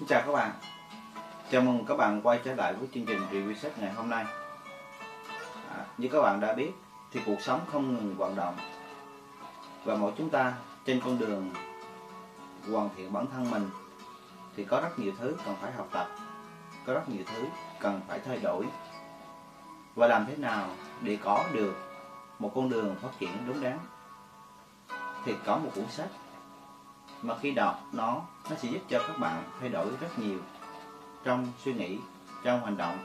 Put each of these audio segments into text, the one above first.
Xin chào các bạn. Chào mừng các bạn quay trở lại với chương trình review sách ngày hôm nay. À, Như các bạn đã biết thì cuộc sống không ngừng vận động. Và mỗi chúng ta trên con đường hoàn thiện bản thân mình Thì có rất nhiều thứ cần phải học tập Có rất nhiều thứ cần phải thay đổi. Và làm thế nào để có được một con đường phát triển đúng đắn? Thì có một cuốn sách mà khi đọc nó nó sẽ giúp cho các bạn thay đổi rất nhiều trong suy nghĩ, trong hành động.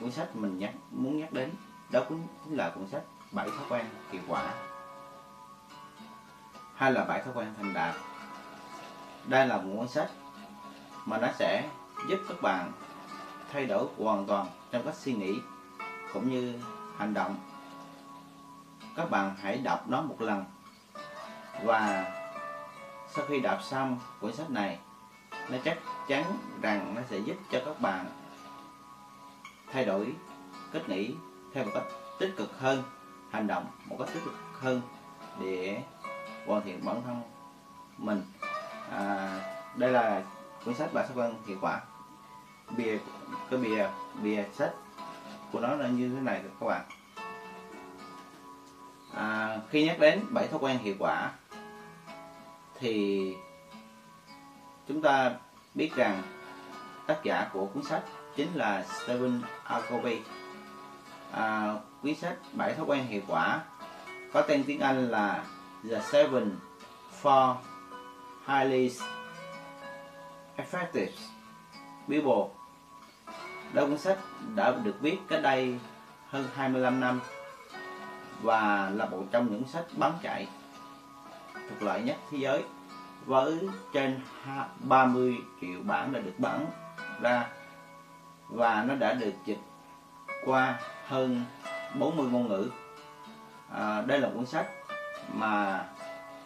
Cuốn sách mình nhắc, muốn nhắc đến, đó cũng chính là cuốn sách bảy thói quen hiệu quả. Hay là bảy thói quen thành đạt. Đây là một cuốn sách mà nó sẽ giúp các bạn thay đổi hoàn toàn trong cách suy nghĩ cũng như hành động. Các bạn hãy đọc nó một lần và sau khi đọc xong cuốn sách này nó chắc chắn rằng nó sẽ giúp cho các bạn thay đổi cách nghĩ theo một cách tích cực hơn hành động một cách tích cực hơn để hoàn thiện bản thân mình. À, đây là cuốn sách bản sắc văn hiệu quả. Bìa cái bìa bìa sách của nó là như thế này các bạn. À, khi nhắc đến bảy thói quen hiệu quả thì chúng ta biết rằng tác giả của cuốn sách chính là Stephen Covey. À, cuốn sách bảy thói quen hiệu quả có tên tiếng Anh là The Seven for Highly Effective People. Đó cuốn sách đã được viết cách đây hơn 25 năm và là một trong những sách bán chạy thuộc loại nhất thế giới. Với trên 30 triệu bản đã được bán ra và nó đã được dịch qua hơn 40 ngôn ngữ. À, đây là cuốn sách mà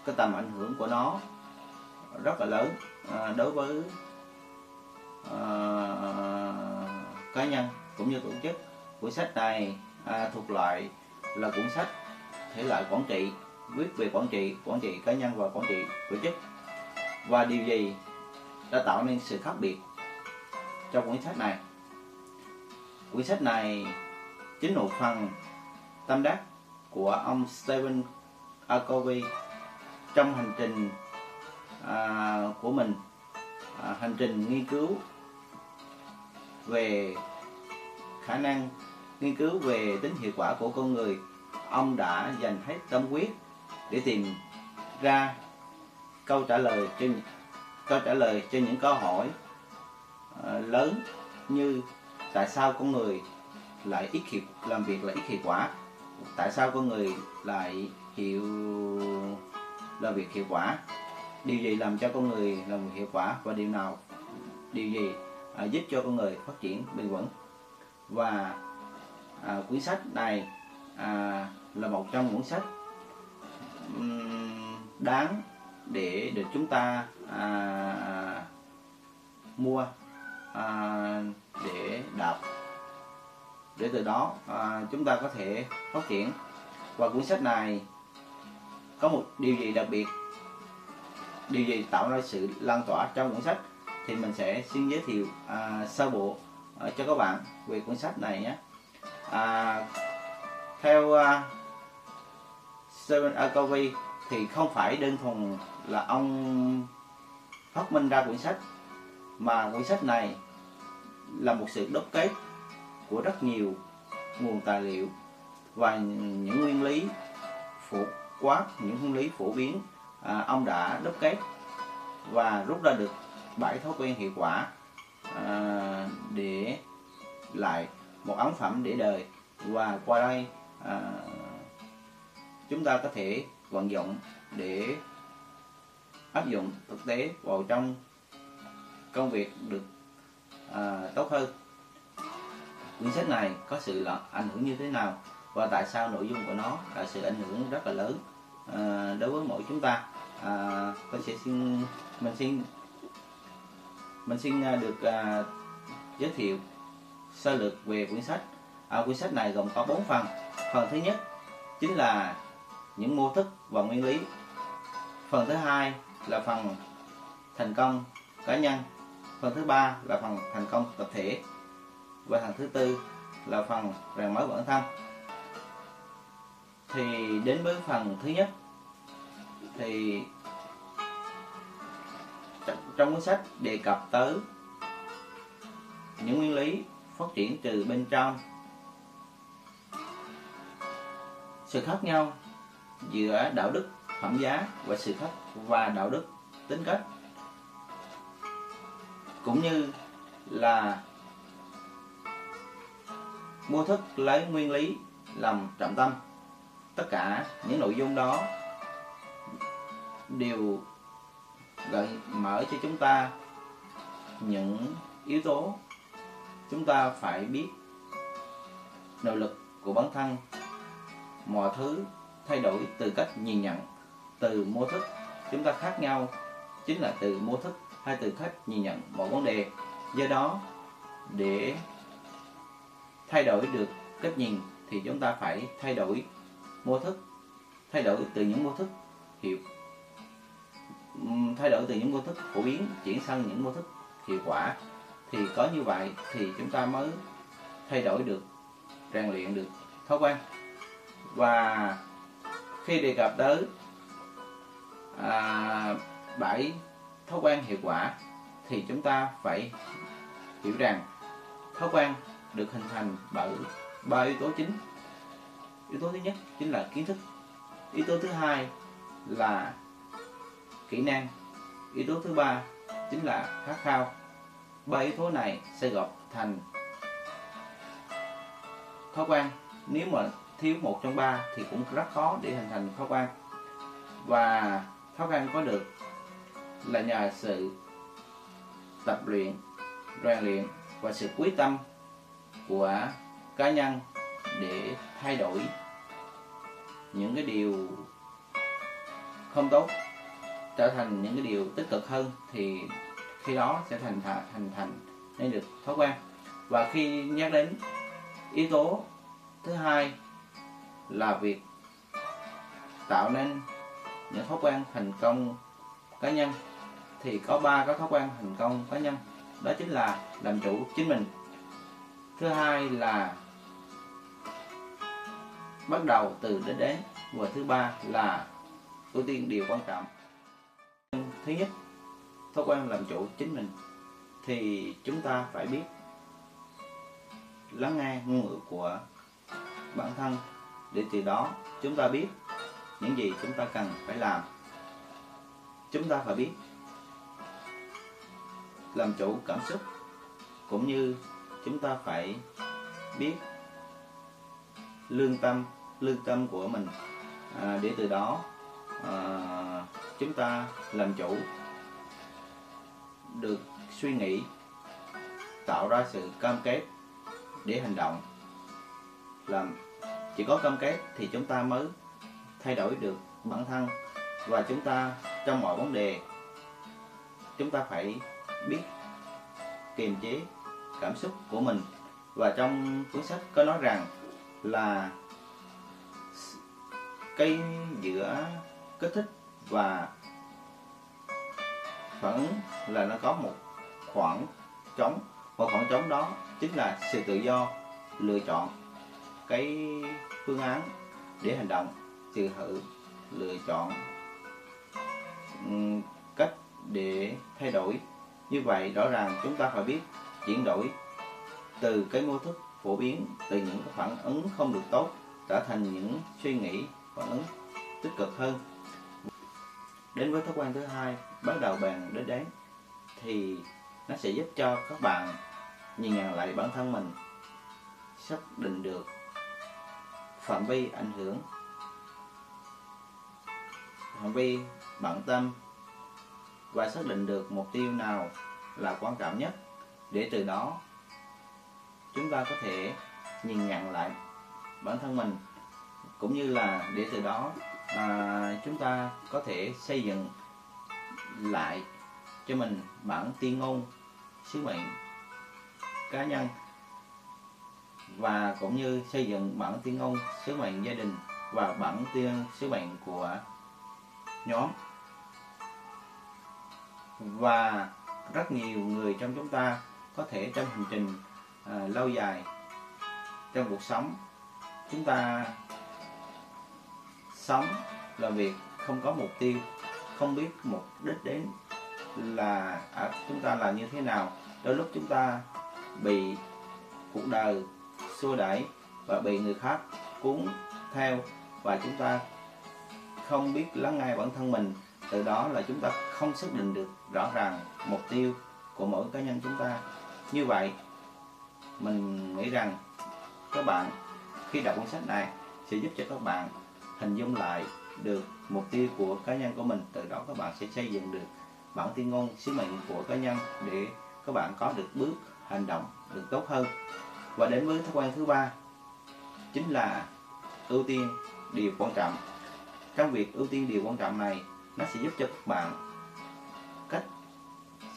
cái tầm ảnh hưởng của nó rất là lớn à, đối với à, cá nhân cũng như tổ chức. Cuốn sách này à, thuộc loại là cuốn sách thể loại quản trị viết về quản trị quản trị cá nhân và quản trị tổ chức và điều gì đã tạo nên sự khác biệt trong cuốn sách này cuốn sách này chính một phần tâm đắc của ông Stephen A. Covey trong hành trình à, của mình à, hành trình nghiên cứu về khả năng nghiên cứu về tính hiệu quả của con người ông đã dành hết tâm huyết để tìm ra câu trả lời cho câu trả lời cho những câu hỏi uh, lớn như tại sao con người lại ít hiệu làm việc là ít hiệu quả? Tại sao con người lại hiệu làm việc hiệu quả? Điều gì làm cho con người làm việc hiệu quả và điều nào điều gì à, giúp cho con người phát triển bền vững? Và à, cuốn sách này à, là một trong những sách đáng để được chúng ta à, mua à, để đọc để từ đó à, chúng ta có thể phát triển và cuốn sách này có một điều gì đặc biệt điều gì tạo ra sự lan tỏa trong cuốn sách thì mình sẽ xin giới thiệu à, sơ bộ à, cho các bạn về cuốn sách này nhé à, theo uh, Stephen A. Covey thì không phải đơn thuần là ông phát minh ra quyển sách mà quyển sách này là một sự đúc kết của rất nhiều nguồn tài liệu và những nguyên lý phổ quát những nguyên lý phổ biến à, ông đã đúc kết và rút ra được bảy thói quen hiệu quả à, để lại một ấn phẩm để đời. Và qua đây à, chúng ta có thể vận dụng để áp dụng thực tế vào trong công việc được à, tốt hơn. Quyển sách này có sự là ảnh hưởng như thế nào và tại sao nội dung của nó là sự ảnh hưởng rất là lớn à, đối với mỗi chúng ta? À, tôi sẽ xin mình xin mình xin à, được à, giới thiệu sơ lược về quyển sách. À, quyển sách này gồm có 4 phần. Phần thứ nhất chính là những mô thức và nguyên lý. Phần thứ hai là phần thành công cá nhân. Phần thứ ba là phần thành công tập thể. Và phần thứ tư là phần rèn mới bản thân. Thì đến với phần thứ nhất, thì trong cuốn sách đề cập tới những nguyên lý phát triển từ bên trong. Sự khác nhau giữa đạo đức, phẩm giá và sự thật và đạo đức tính cách. Cũng như là mô thức lấy nguyên lý làm trọng tâm. Tất cả những nội dung đó đều gợi mở cho chúng ta những yếu tố chúng ta phải biết, nội lực của bản thân, mọi thứ thay đổi từ cách nhìn nhận, từ mô thức chúng ta khác nhau, chính là từ mô thức hay từ cách nhìn nhận một vấn đề. Do đó, để thay đổi được cách nhìn thì chúng ta phải thay đổi mô thức, thay đổi từ những mô thức hiệu thay đổi từ những mô thức phổ biến chuyển sang những mô thức hiệu quả. Thì có như vậy thì chúng ta mới thay đổi được, rèn luyện được thói quen. Và khi đề cập tới à, bảy thói quen hiệu quả thì chúng ta phải hiểu rằng thói quen được hình thành bởi ba yếu tố chính. Yếu tố thứ nhất chính là kiến thức. Yếu tố thứ hai là kỹ năng. Yếu tố thứ ba chính là khát khao. Ba yếu tố này sẽ gộp thành thói quen. Nếu mà thiếu một trong ba thì cũng rất khó để hình thành thói quen. Và thói quen có được là nhờ sự tập luyện, rèn luyện và sự quyết tâm của cá nhân để thay đổi những cái điều không tốt, trở thành những cái điều tích cực hơn thì khi đó sẽ thành thành thành nên được thói quen. Và khi nhắc đến yếu tố thứ hai là việc tạo nên những thói quen thành công cá nhân. Thì có ba cái thói quen thành công cá nhân. Đó chính là làm chủ chính mình. Thứ hai là bắt đầu từ đến đến. Và thứ ba là ưu tiên điều quan trọng. Thứ nhất, thói quen làm chủ chính mình. Thì chúng ta phải biết lắng nghe ngôn ngữ của bản thân để từ đó chúng ta biết những gì chúng ta cần phải làm. Chúng ta phải biết làm chủ cảm xúc cũng như chúng ta phải biết lương tâm lương tâm của mình. À, để từ đó à, chúng ta làm chủ được suy nghĩ tạo ra sự cam kết để hành động làm chỉ có cam kết thì chúng ta mới thay đổi được bản thân. Và chúng ta, trong mọi vấn đề, chúng ta phải biết kiềm chế cảm xúc của mình. Và trong cuốn sách có nói rằng là cây giữa kích thích và phản ứng là nó có một khoảng trống. Một khoảng trống đó chính là sự tự do lựa chọn cái phương án để hành động sự thử, lựa chọn ừ, cách để thay đổi. Như vậy, rõ ràng chúng ta phải biết chuyển đổi từ cái mô thức phổ biến, từ những cái phản ứng không được tốt, trở thành những suy nghĩ, phản ứng tích cực hơn. Đến với thói quen thứ hai, bắt đầu bàn đến đấy, thì nó sẽ giúp cho các bạn nhìn nhận lại bản thân mình, xác định được phạm vi ảnh hưởng. Phạm vi bận tâm và xác định được mục tiêu nào là quan trọng nhất để từ đó chúng ta có thể nhìn nhận lại bản thân mình cũng như là để từ đó à, chúng ta có thể xây dựng lại cho mình bản tiên ngôn sứ mệnh cá nhân và cũng như xây dựng bản tiếng anh sứ mệnh gia đình và bản tiên sứ mệnh của nhóm. Và rất nhiều người trong chúng ta có thể trong hành trình à, lâu dài trong cuộc sống chúng ta sống làm việc không có mục tiêu không biết mục đích đến là à, chúng ta làm như thế nào. Đôi lúc chúng ta bị cuộc đời xua đẩy và bị người khác cuốn theo. Và chúng ta không biết lắng nghe bản thân mình. Từ đó là chúng ta không xác định được rõ ràng mục tiêu của mỗi cá nhân chúng ta. Như vậy, mình nghĩ rằng các bạn khi đọc cuốn sách này sẽ giúp cho các bạn hình dung lại được mục tiêu của cá nhân của mình. Từ đó các bạn sẽ xây dựng được bản tuyên ngôn sứ mệnh của cá nhân để các bạn có được bước hành động được tốt hơn và đến với thói quen thứ ba, chính là ưu tiên điều quan trọng. Trong việc ưu tiên điều quan trọng này, nó sẽ giúp cho các bạn cách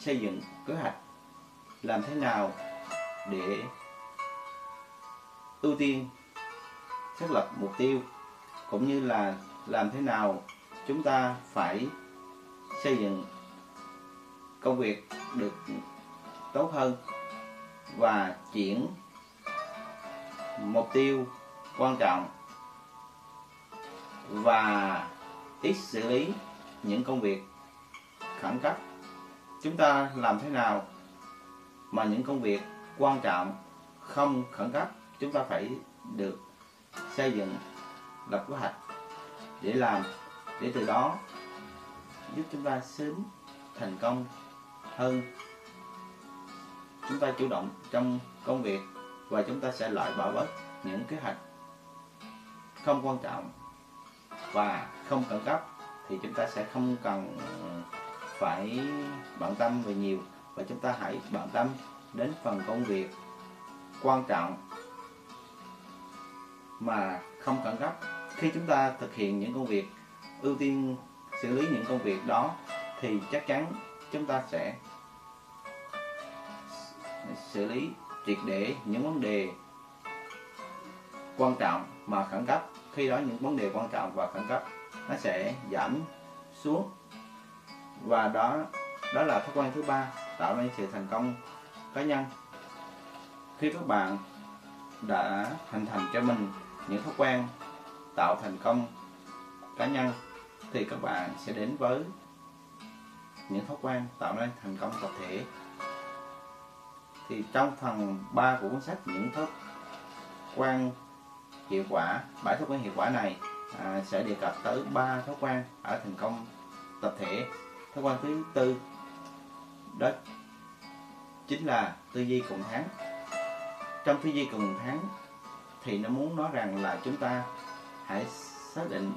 xây dựng kế hoạch làm thế nào để ưu tiên, xác lập mục tiêu, cũng như là làm thế nào chúng ta phải xây dựng công việc được tốt hơn và chuyển mục tiêu quan trọng và ít xử lý những công việc khẩn cấp. Chúng ta làm thế nào mà những công việc quan trọng không khẩn cấp, chúng ta phải được xây dựng lập kế hoạch để làm, để từ đó giúp chúng ta sớm thành công hơn. Chúng ta chủ động trong công việc và chúng ta sẽ loại bỏ bớt những kế hoạch không quan trọng và không cần cấp thì chúng ta sẽ không cần ờ, phải bận tâm về nhiều. Và chúng ta hãy bận tâm đến phần công việc quan trọng mà không cần cấp khi chúng ta thực hiện những công việc, ưu tiên xử lý những công việc đó thì chắc chắn chúng ta sẽ xử lý triệt để những vấn đề quan trọng mà khẩn cấp. Khi đó những vấn đề quan trọng và khẩn cấp, nó sẽ giảm xuống. Và đó đó là thói quen thứ ba, tạo nên sự thành công cá nhân. Khi các bạn đã hình thành cho mình những thói quen tạo thành công cá nhân, thì các bạn sẽ đến với những thói quen tạo nên thành công tập thể thì trong phần 3 của cuốn sách những thói quen hiệu quả bảy thói quen hiệu quả này à, sẽ đề cập tới ba thói quen ở thành công tập thể. Thói quen thứ tư đó chính là tư duy cùng thắng trong tư duy cùng thắng thì nó muốn nói rằng là chúng ta hãy xác định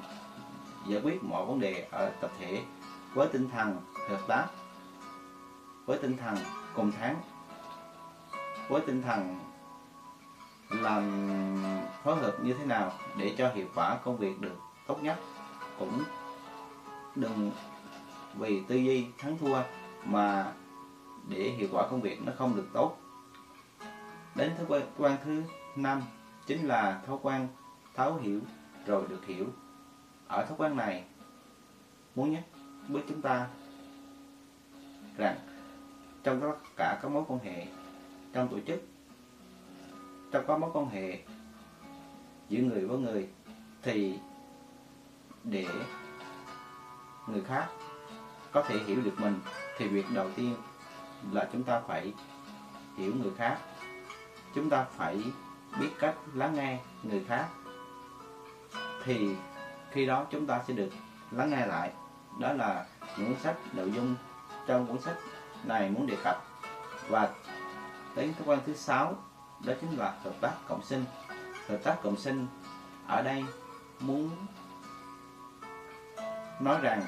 giải quyết mọi vấn đề ở tập thể với tinh thần hợp tác với tinh thần cùng thắng với tinh thần làm phối hợp như thế nào để cho hiệu quả công việc được tốt nhất. Cũng đừng vì tư duy thắng thua mà để hiệu quả công việc nó không được tốt. Đến thói quen thứ năm chính là thói quen thấu hiểu rồi được hiểu. Ở thói quen này, muốn nhắc với chúng ta rằng trong tất cả các mối quan hệ trong tổ chức, trong các mối quan hệ giữa người với người, thì để người khác có thể hiểu được mình, thì việc đầu tiên là chúng ta phải hiểu người khác. Chúng ta phải biết cách lắng nghe người khác. Thì khi đó chúng ta sẽ được lắng nghe lại. Đó là những cuốn sách nội dung. Trong cuốn sách này muốn đề cập và đến cái quan thứ sáu, đó chính là hợp tác cộng sinh. Hợp tác cộng sinh ở đây muốn nói rằng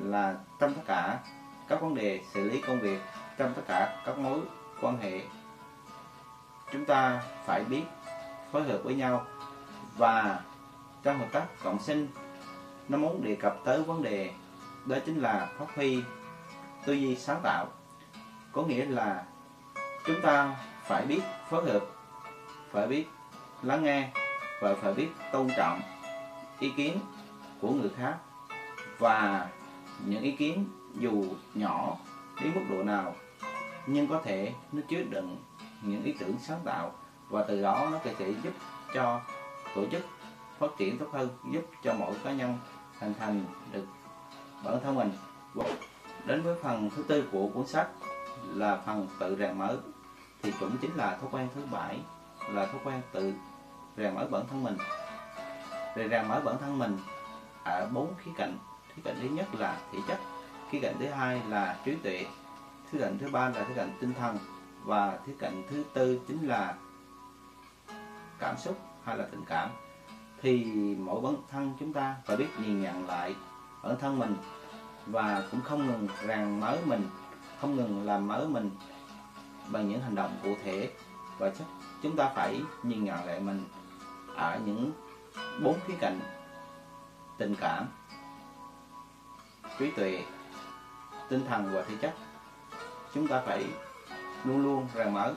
là trong tất cả các vấn đề xử lý công việc, trong tất cả các mối quan hệ, chúng ta phải biết phối hợp với nhau. Và trong hợp tác cộng sinh, nó muốn đề cập tới vấn đề, đó chính là phát huy tư duy sáng tạo. Có nghĩa là chúng ta phải biết phối hợp, phải biết lắng nghe và phải biết tôn trọng ý kiến của người khác. Và những ý kiến dù nhỏ đến mức độ nào, nhưng có thể nó chứa đựng những ý tưởng sáng tạo. Và từ đó nó có thể giúp cho tổ chức phát triển tốt hơn, giúp cho mỗi cá nhân hình thành được bản thân mình. Đến với phần thứ tư của cuốn sách là phần tự rèn mở. Thì cũng chính là thói quen thứ bảy, là thói quen tự rèn mở bản thân mình. Để rèn mở bản thân mình, ở bốn khía cạnh. Khía cạnh thứ nhất là thể chất, khía cạnh thứ hai là trí tuệ, khía cạnh thứ ba là khía cạnh tinh thần, và khía cạnh thứ tư chính là cảm xúc hay là tình cảm. Thì mỗi bản thân chúng ta phải biết nhìn nhận lại bản thân mình và cũng không ngừng rèn mới mình không ngừng làm mới mình bằng những hành động cụ thể. Và chắc chúng ta phải nhìn nhận lại mình ở những bốn khía cạnh tình cảm, trí tuệ, tinh thần và thể chất. Chúng ta phải luôn luôn rèn mở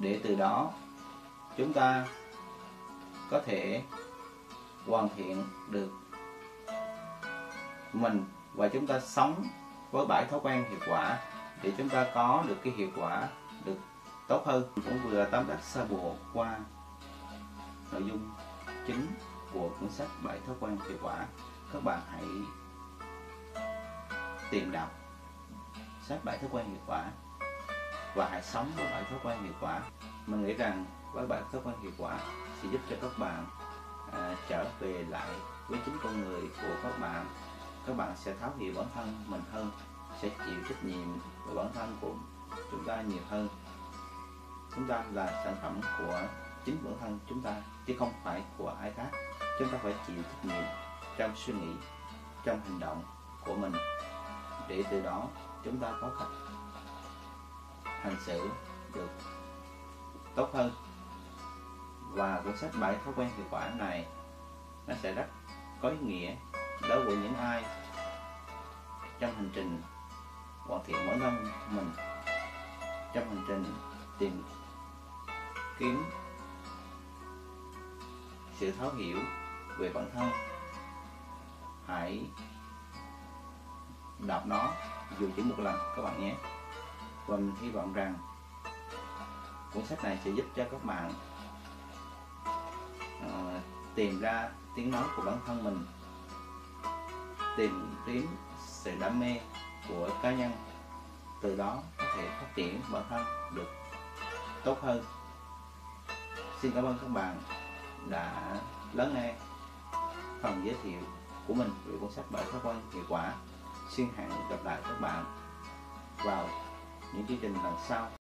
để từ đó chúng ta có thể hoàn thiện được mình và chúng ta sống với bảy thói quen hiệu quả để chúng ta có được cái hiệu quả được tốt hơn. Cũng vừa tóm tắt sơ bộ qua nội dung chính của cuốn sách bảy thói quen hiệu quả. Các bạn hãy tìm đọc sách bảy thói quen hiệu quả và hãy sống với bảy thói quen hiệu quả. Mình nghĩ rằng với bảy thói quen hiệu quả sẽ giúp cho các bạn à, trở về lại với chính con người của các bạn. Các bạn sẽ thấu hiểu bản thân mình hơn sẽ chịu trách nhiệm về bản thân của chúng ta nhiều hơn. Chúng ta là sản phẩm của chính bản thân chúng ta, chứ không phải của ai khác. Chúng ta phải chịu trách nhiệm trong suy nghĩ, trong hành động của mình. Để từ đó, chúng ta có cách hành xử được tốt hơn. Và cuốn sách bảy thói quen hiệu quả này, nó sẽ rất có ý nghĩa đối với những ai trong hành trình hoàn thiện bản thân mình trong hành trình tìm kiếm sự thấu hiểu về bản thân. Hãy đọc nó dù chỉ một lần các bạn nhé. Và mình hy vọng rằng cuốn sách này sẽ giúp cho các bạn uh, tìm ra tiếng nói của bản thân mình tìm kiếm sự đam mê của cá nhân. Từ đó có thể phát triển bản thân được tốt hơn. Xin cảm ơn các bạn đã lắng nghe phần giới thiệu của mình về cuốn sách bảy thói quen hiệu quả. Xin hẹn gặp lại các bạn vào những chương trình lần sau.